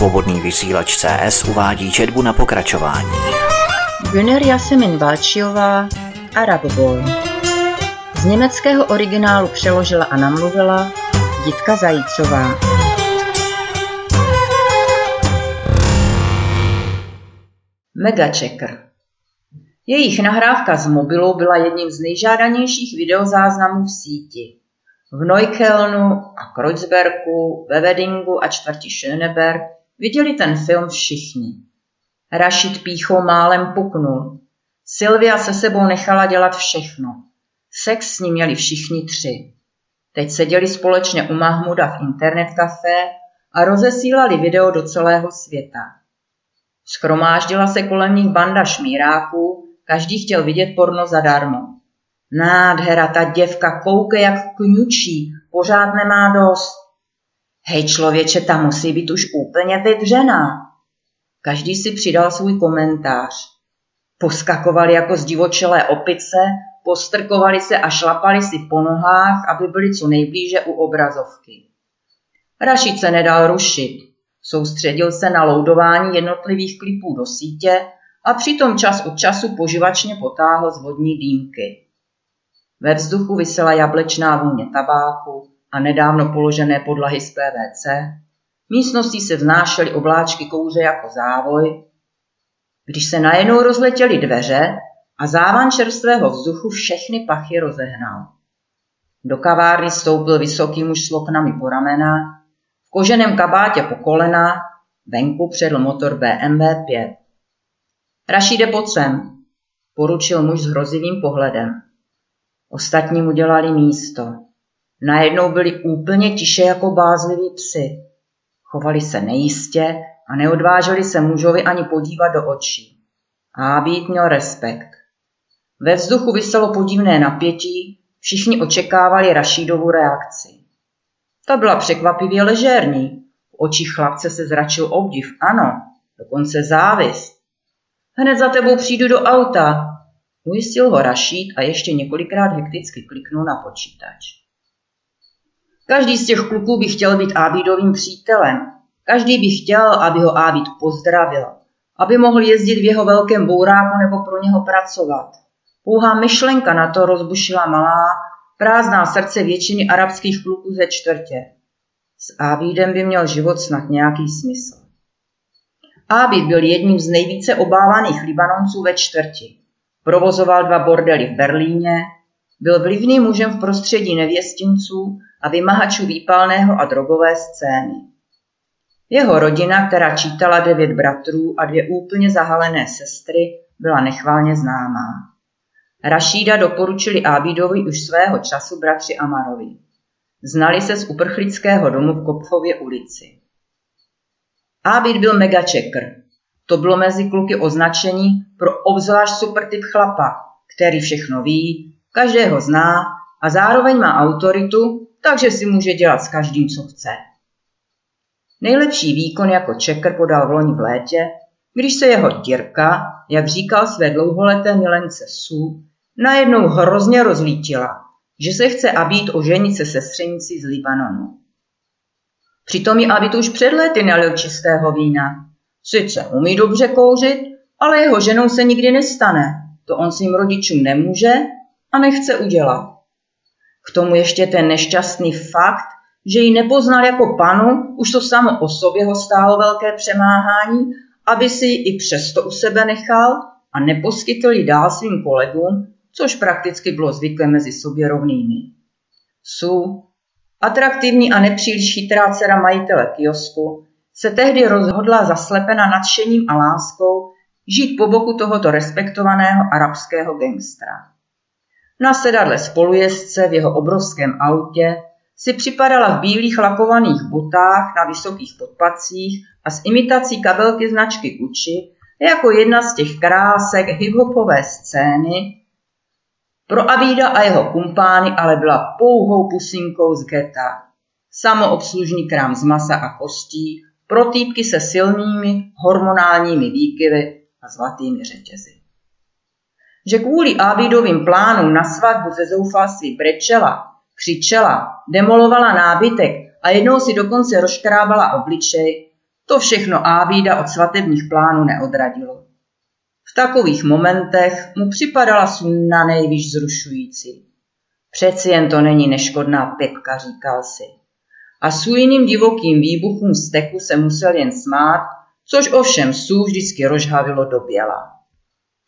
Svobodný vysílač CS uvádí četbu na pokračování. Güner Jasemin Balčiová, Arab Boy. Z německého originálu přeložila a namluvila Jitka Zajícová. Megachecker Jejich nahrávka z mobilu byla jedním z nejžádanějších videozáznamů v síti. V Neuköllnu a Kreuzbergu, ve Weddingu a čtvrti Schöneberg viděli ten film všichni. Rašid píchou málem puknul. Sylvia se sebou nechala dělat všechno. Sex s ním měli všichni tři. Teď seděli společně u Mahmuda v internet café a rozesílali video do celého světa. Schromáždila se kolem nich banda šmíráků, každý chtěl vidět porno zadarmo. Nádhera, ta děvka kouke jak kňučí, pořád nemá dost. Hej člověče, ta musí být už úplně vydřená. Každý si přidal svůj komentář. Poskakovali jako zdivočelé opice, postrkovali se a šlapali si po nohách, aby byli co nejblíže u obrazovky. Rašid se nedal rušit. Soustředil se na loudování jednotlivých klipů do sítě a přitom čas od času poživačně potáhl z vodní dýmky. Ve vzduchu vysela jablečná vůně tabáku a nedávno položené podlahy z PVC, místností se vznášely obláčky kouře jako závoj, když se najednou rozletěly dveře a závan čerstvého vzduchu všechny pachy rozehnal. Do kavárny stoupil vysoký muž s loknami po ramena, v koženém kabátě po kolena, venku předl motor BMW 5. Rašíde, pojď sem, poručil muž s hrozivým pohledem. Ostatní mu dělali místo. Najednou byli úplně tiše jako bázliví psy. Chovali se nejistě a neodváželi se mužovi ani podívat do očí. Být měl respekt. Ve vzduchu vyselo podivné napětí, všichni očekávali Rašídovu reakci. Ta byla překvapivě ležérní. V očích chlapce se zračil obdiv, ano, dokonce závist. Hned za tebou přijdu do auta, ujistil ho Rašíd a ještě několikrát hekticky kliknul na počítač. Každý z těch kluků by chtěl být Ábidovým přítelem. Každý by chtěl, aby ho Ábid pozdravil, aby mohl jezdit v jeho velkém bouráku nebo pro něho pracovat. Pouhá myšlenka na to rozbušila malá, prázdná srdce většiny arabských kluků ze čtvrtě. S Ábidem by měl život snad nějaký smysl. Ábid byl jedním z nejvíce obávaných Libanonců ve čtvrti. Provozoval dva bordely v Berlíně, byl vlivným mužem v prostředí nevěstinců a vymahačů výpalného a drogové scény. Jeho rodina, která čítala devět bratrů a dvě úplně zahalené sestry, byla nechválně známá. Rašída doporučili Ábidovi už svého času bratři Amarovi. Znali se z uprchlického domu v Kopfově ulici. Ábid byl megačekr. To bylo mezi kluky označení pro obzvlášť super typ chlapa, který všechno ví, každého zná a zároveň má autoritu, takže si může dělat s každým, co chce. Nejlepší výkon jako čekr podal v loni v létě, když se jeho Tirka, jak říkal své dlouholeté milence Su, najednou hrozně rozlítila, že se chce Abít oženit se sestřenici z Libanonu. Přitom ji Abít už před lety nalil čistého vína. Sice umí dobře kouřit, ale jeho ženou se nikdy nestane. To on svým rodičům nemůže a nechce udělat. K tomu ještě ten nešťastný fakt, že ji nepoznal jako panu, už to samo o sobě ho stálo velké přemáhání, aby si ji i přesto u sebe nechal a neposkytl ji dál svým kolegům, což prakticky bylo zvyklé mezi sobě rovnými. Su, atraktivní a nepříliš chytrá dcera majitele kiosku, se tehdy rozhodla zaslepena nadšením a láskou žít po boku tohoto respektovaného arabského gangstra. Na sedadle spolujezdce v jeho obrovském autě si připadala v bílých lakovaných botách na vysokých podpacích a s imitací kabelky značky Gucci jako jedna z těch krásek hiphopové scény, pro Avída a jeho kumpány ale byla pouhou pusinkou z geta. Samoobslužný krám z masa a kostí, pro týpky se silnými hormonálními výkyvy a zlatými řetězy. Že kvůli Ábidovým plánům na svatbu ze zoufalství brečela, křičela, demolovala nábytek a jednou si dokonce rozškrábala obličej, to všechno Ábída od svatebních plánů neodradilo. V takových momentech mu připadala suna nejvíc zrušující. Přeci jen to není neškodná pipka, říkal si. A jiným divokým výbuchům steku se musel jen smát, což ovšem sů vždycky rozhavilo do běla.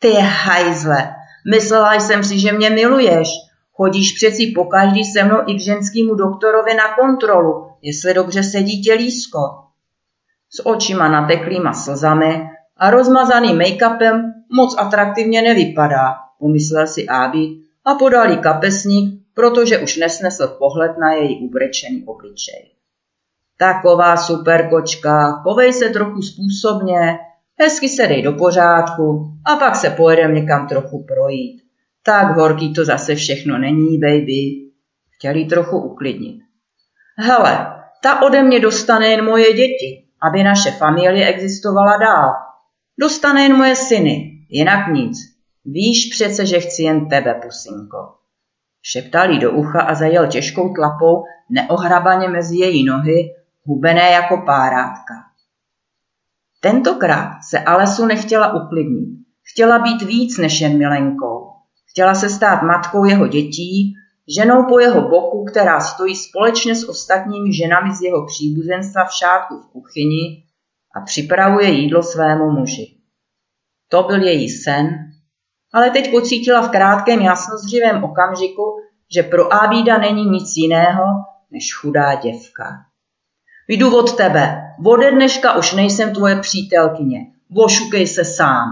Ty hajzle, myslela jsem si, že mě miluješ. Chodíš přeci pokaždý se mnou i k ženskému doktorovi na kontrolu, jestli dobře sedí tělísko. S očima nateklýma slzami a rozmazaným make-upem moc atraktivně nevypadá, pomyslel si Ábí a podal jí kapesník, protože už nesnesl pohled na její ubrečený obličej. Taková super kočka, povej se trochu způsobně, hezky se dej do pořádku a pak se pojedem někam trochu projít. Tak horký to zase všechno není, baby. Chtěli trochu uklidnit. Hele, ta ode mě dostane jen moje děti, aby naše familie existovala dál. Dostane jen moje syny, jinak nic. Víš přece, že chci jen tebe, pusinko. Šeptal jí do ucha a zajel těžkou tlapou neohrabaně mezi její nohy, hubené jako párátka. Tentokrát se Alesu nechtěla uklidnit. Chtěla být víc než jen milenkou. Chtěla se stát matkou jeho dětí, ženou po jeho boku, která stojí společně s ostatními ženami z jeho příbuzenstva v šátku v kuchyni a připravuje jídlo svému muži. To byl její sen, ale teď pocítila v krátkém jasnozřivém okamžiku, že pro Ábída není nic jiného než chudá děvka. Jdu od tebe, ode dneška už nejsem tvoje přítelkyně, vošukej se sám.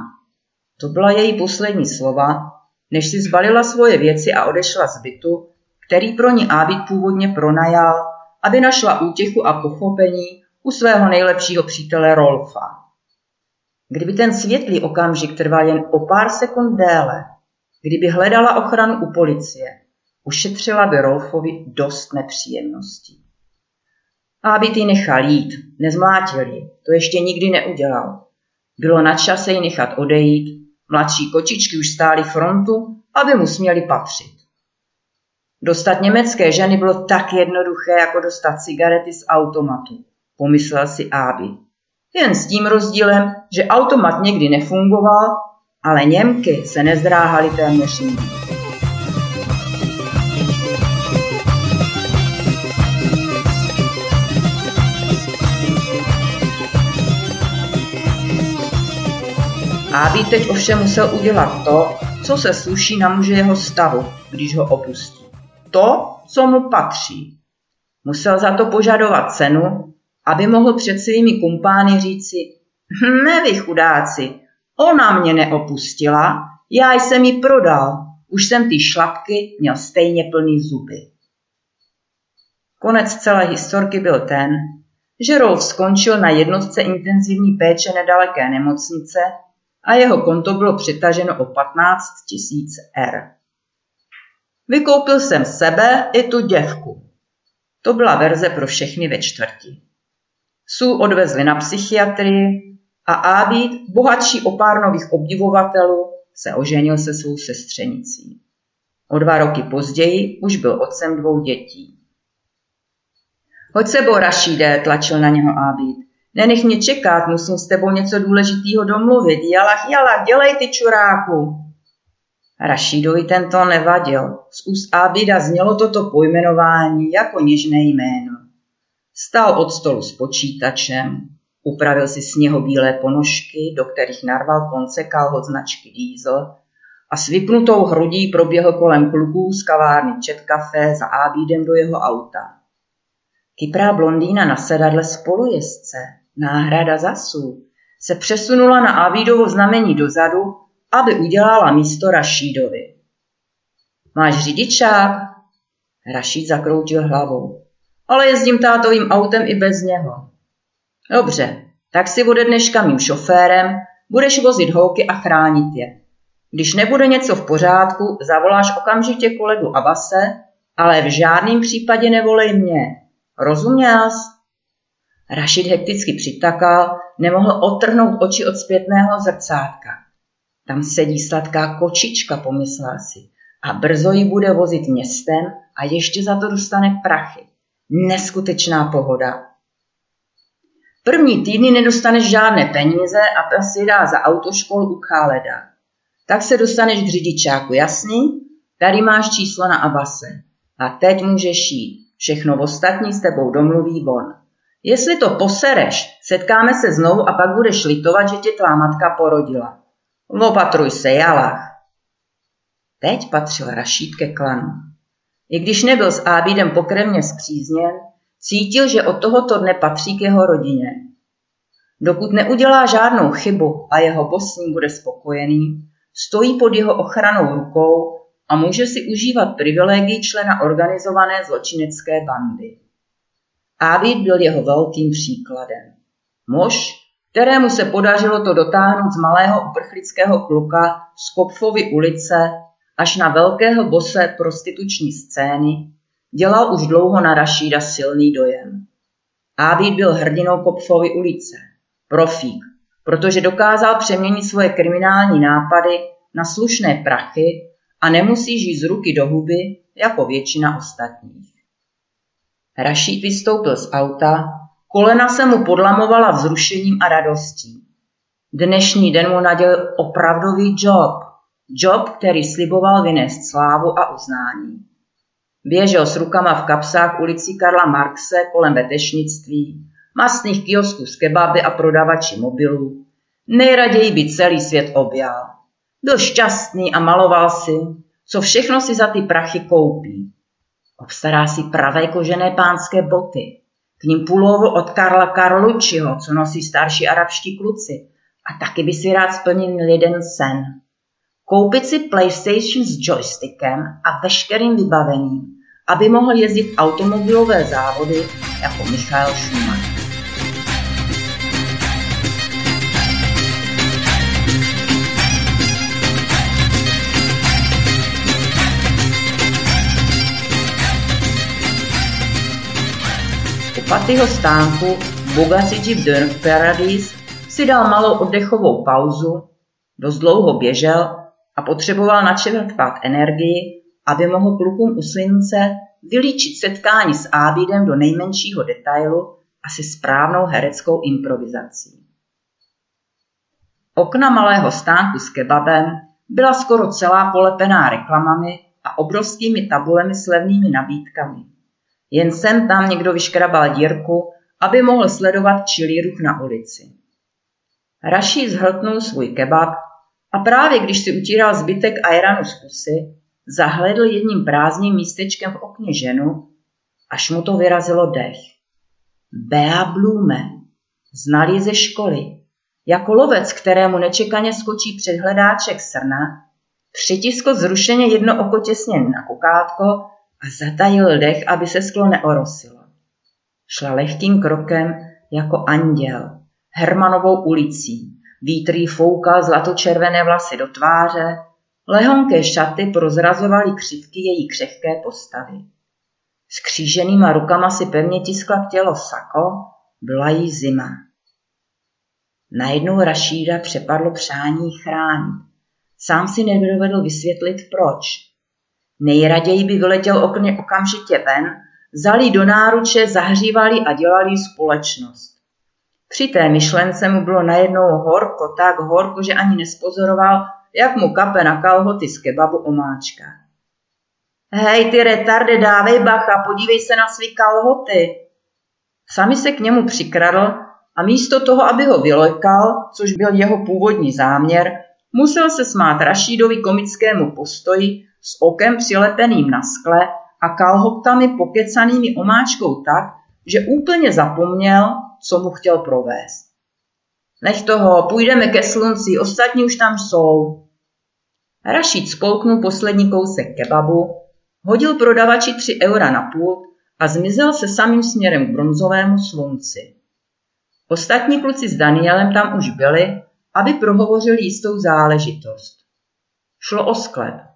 To byla její poslední slova, než si zbalila svoje věci a odešla z bytu, který pro ní Ábid původně pronajal, aby našla útěchu a pochopení u svého nejlepšího přítele Rolfa. Kdyby ten světlý okamžik trval jen o pár sekund déle, kdyby hledala ochranu u policie, ušetřila by Rolfovi dost nepříjemností. A aby ty nechal jít, nezmlátil ji, to ještě nikdy neudělal. Bylo na čase ji nechat odejít, mladší kočičky už stály frontu, aby mu směli patřit. Dostat německé ženy bylo tak jednoduché, jako dostat cigarety z automatu, pomyslel si Áby. Jen s tím rozdílem, že automat někdy nefungoval, ale Němky se nezdráhaly téměř nikdy. Áby teď ovšem musel udělat to, co se sluší na muže jeho stavu, když ho opustí. To, co mu patří. Musel za to požadovat cenu aby mohl před svými kumpány říci, ne vy chudáci, ona mě neopustila, já jsem ji prodal, už jsem ty šlapky měl stejně plný zuby. Konec celé historky byl ten, že Rolf skončil na jednotce intenzivní péče nedaleké nemocnice a jeho konto bylo přitaženo o 15 tisíc R. Vykoupil jsem sebe i tu děvku. To byla verze pro všechny ve čtvrti. Sů odvezli na psychiatrii a Ábít, bohatší o pár nových obdivovatelů, se oženil se svou sestřenicí. O dva roky později už byl otcem dvou dětí. Hoď sebou, Rašíde, tlačil na něho Ábít. Nenech mě čekat, musím s tebou něco důležitého domluvit. Jalach, jalach, dělej ty čuráku. Rašídovi tento nevadil. Z úst Ábída znělo toto pojmenování jako něžné jméno. Stál od stolu s počítačem, upravil si sněhobílé ponožky, do kterých narval konce kalhot značky Diesel a s vypnutou hrudí proběhl kolem kluků z kavárny Čet Café za ábídem do jeho auta. Kyprá blondýna na sedadle spolujezdce, náhrada zasů, se přesunula na Ábídovo znamení dozadu, aby udělala místo Rašídovi. Máš řidičák? Rašíd zakroutil hlavou ale jezdím tátovým autem i bez něho. Dobře, tak si bude dneška mým šoférem, budeš vozit holky a chránit je. Když nebude něco v pořádku, zavoláš okamžitě kolegu Abase, ale v žádném případě nevolej mě. Rozuměl jsi? Rašid hekticky přitakal, nemohl otrhnout oči od zpětného zrcátka. Tam sedí sladká kočička, pomyslel si, a brzo ji bude vozit městem a ještě za to dostane prachy. Neskutečná pohoda. První týdny nedostaneš žádné peníze a pes si dá za autoškolu u Khaleda. Tak se dostaneš k řidičáku, jasný? Tady máš číslo na Abase. A teď můžeš jít. Všechno ostatní s tebou domluví von. Jestli to posereš, setkáme se znovu a pak budeš litovat, že tě tvá matka porodila. Opatruj se, jalách. Teď patřil Rašíd ke klanu. I když nebyl s Ábídem pokrevně zpřízněn, cítil, že od tohoto dne patří k jeho rodině. Dokud neudělá žádnou chybu a jeho bos s ním bude spokojený, stojí pod jeho ochranou rukou a může si užívat privilegii člena organizované zločinecké bandy. Ábid byl jeho velkým příkladem. Muž, kterému se podařilo to dotáhnout z malého uprchlického kluka z Kopfovy ulice až na velkého bose prostituční scény, dělal už dlouho na Rašída silný dojem. Ábid byl hrdinou Kopfovy ulice, profík, protože dokázal přeměnit svoje kriminální nápady na slušné prachy a nemusí žít z ruky do huby jako většina ostatních. Rašíd vystoupil z auta, kolena se mu podlamovala vzrušením a radostí. Dnešní den mu nadělil opravdový job. Job, který sliboval vynést slávu a uznání. Běžel s rukama v kapsách ulicí Karla Marxe kolem vetešnictví, masných kiosků s kebaby a prodavači mobilů. Nejraději by celý svět objal. Byl šťastný a maloval si, co všechno si za ty prachy koupí. Obstará si pravé kožené pánské boty, k ním půlovu od Karla Karlučiho, co nosí starší arabští kluci. A taky by si rád splnil jeden sen. Koupit si PlayStation s joystickem a veškerým vybavením, aby mohl jezdit automobilové závody jako Michael Schumacher. Patyho stánku Bogasiči v Paradise si dal malou oddechovou pauzu, dost dlouho běžel a potřeboval načerpat energii, aby mohl klukům u slince vylíčit setkání s Ábidem do nejmenšího detailu a se správnou hereckou improvizací. Okna malého stánku s kebabem byla skoro celá polepená reklamami a obrovskými tabulemi s levnými nabídkami. Jen sem tam někdo vyškrabal dírku, aby mohl sledovat čilý ruch na ulici. Raší zhltnul svůj kebab a právě když si utíral zbytek ajranu z pusy, zahledl jedním prázdným místečkem v okně ženu, až mu to vyrazilo dech. Bea Blume, znalý ze školy, jako lovec, kterému nečekaně skočí před hledáček srna, přitiskl zrušeně jedno oko těsně na kukátko a zatajil dech, aby se sklo neorosilo. Šla lehkým krokem jako anděl, Hermanovou ulicí. Vítr jí foukal zlatočervené vlasy do tváře, lehonké šaty prozrazovaly křivky její křehké postavy. S kříženýma rukama si pevně tiskla k tělo sako, byla jí zima. Najednou Rašída přepadlo přání chránit. Sám si nedovedl vysvětlit proč. Nejraději by vyletěl okně okamžitě ven, vzali do náruče, zahřívali a dělali společnost. Při té myšlence mu bylo najednou horko, tak horko, že ani nespozoroval, jak mu kape na kalhoty z kebabu omáčka. Hej, ty retarde, dávej bacha, podívej se na svý kalhoty. Sami se k němu přikradl a místo toho, aby ho vylekal, což byl jeho původní záměr, musel se smát Rašídovi komickému postoji s okem přilepeným na skle a kalhotami pokecanými omáčkou tak, že úplně zapomněl, co mu chtěl provést. Nech toho, půjdeme ke slunci, ostatní už tam jsou. Rašid spolknul poslední kousek kebabu, hodil prodavači tři eura na půl a zmizel se samým směrem k bronzovému slunci. Ostatní kluci s Danielem tam už byli, aby prohovořili jistou záležitost. Šlo o sklep.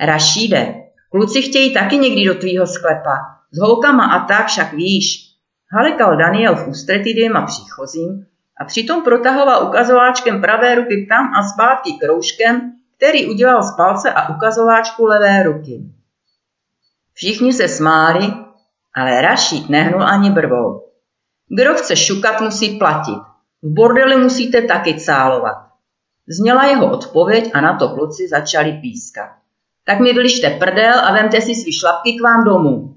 Rašíde, kluci chtějí taky někdy do tvýho sklepa. S holkama a tak však víš. Halekal Daniel v ústretí dvěma příchozím a přitom protahoval ukazováčkem pravé ruky tam a zpátky kroužkem, který udělal z palce a ukazováčku levé ruky. Všichni se smáli, ale Rašíd nehnul ani brvou. Kdo chce šukat, musí platit. V bordeli musíte taky cálovat. Zněla jeho odpověď a na to kluci začali pískat. Tak mi vylište prdel a vemte si svý šlapky k vám domů.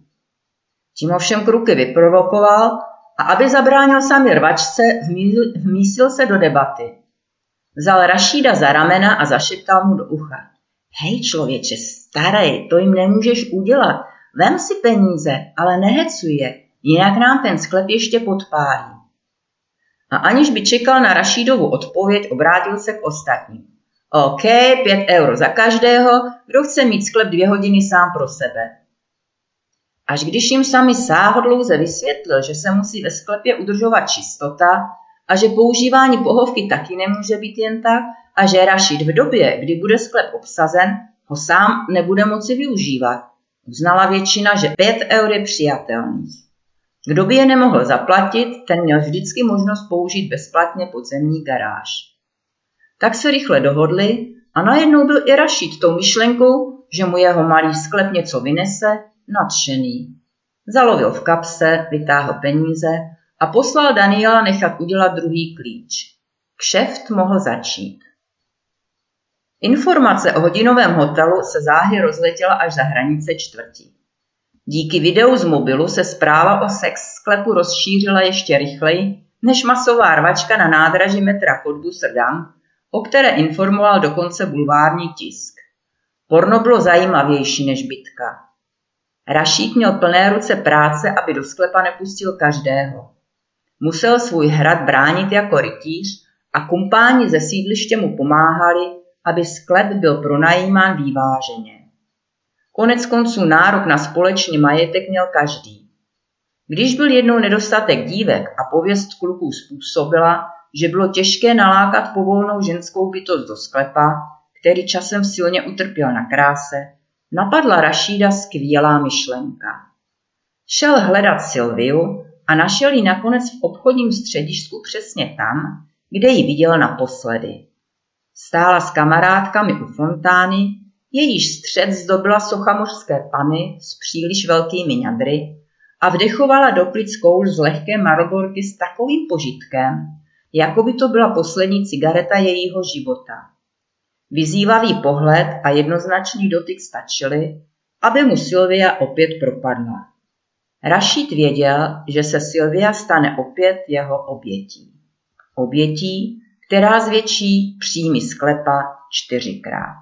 Tím ovšem kruky vyprovokoval a aby zabránil sami rvačce, vmísil se do debaty. Vzal Rašída za ramena a zašeptal mu do ucha. Hej člověče, starý, to jim nemůžeš udělat. Vem si peníze, ale nehecuj je, jinak nám ten sklep ještě podpálí. A aniž by čekal na Rašídovu odpověď, obrátil se k ostatním. OK, pět euro za každého, kdo chce mít sklep dvě hodiny sám pro sebe. Až když jim sami sáhodlouze vysvětlil, že se musí ve sklepě udržovat čistota a že používání pohovky taky nemůže být jen tak a že Rašid v době, kdy bude sklep obsazen, ho sám nebude moci využívat. Uznala většina, že 5 eur je přijatelných. Kdo by je nemohl zaplatit, ten měl vždycky možnost použít bezplatně podzemní garáž. Tak se rychle dohodli a najednou byl i Rašid tou myšlenkou, že mu jeho malý sklep něco vynese, nadšený. Zalovil v kapse, vytáhl peníze a poslal Daniela nechat udělat druhý klíč. Kšeft mohl začít. Informace o hodinovém hotelu se záhy rozletěla až za hranice čtvrtí. Díky videu z mobilu se zpráva o sex sklepu rozšířila ještě rychleji než masová rvačka na nádraží metra Srdam, o které informoval dokonce bulvární tisk. Porno bylo zajímavější než bitka. Rašík měl plné ruce práce, aby do sklepa nepustil každého. Musel svůj hrad bránit jako rytíř a kumpáni ze sídliště mu pomáhali, aby sklep byl pronajímán výváženě. Konec konců nárok na společný majetek měl každý. Když byl jednou nedostatek dívek a pověst kluků způsobila, že bylo těžké nalákat povolnou ženskou bytost do sklepa, který časem silně utrpěl na kráse, napadla Rašída skvělá myšlenka. Šel hledat Silviu a našel ji nakonec v obchodním středisku přesně tam, kde ji viděl naposledy. Stála s kamarádkami u fontány Jejíž střed zdobila socha mořské pany s příliš velkými ňadry a vdechovala do plic koul z lehké marborky s takovým požitkem, jako by to byla poslední cigareta jejího života. Vyzývavý pohled a jednoznačný dotyk stačily, aby mu Sylvia opět propadla. Rašít věděl, že se Sylvia stane opět jeho obětí. Obětí, která zvětší příjmy sklepa čtyřikrát.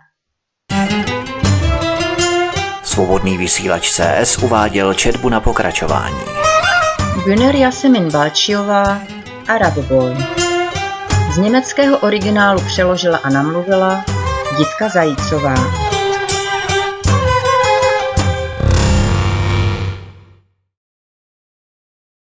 Svobodný vysílač CS uváděl četbu na pokračování. Güner Jasemin Balčiová Arab Boy. Z německého originálu přeložila a namluvila Ditka Zajícová.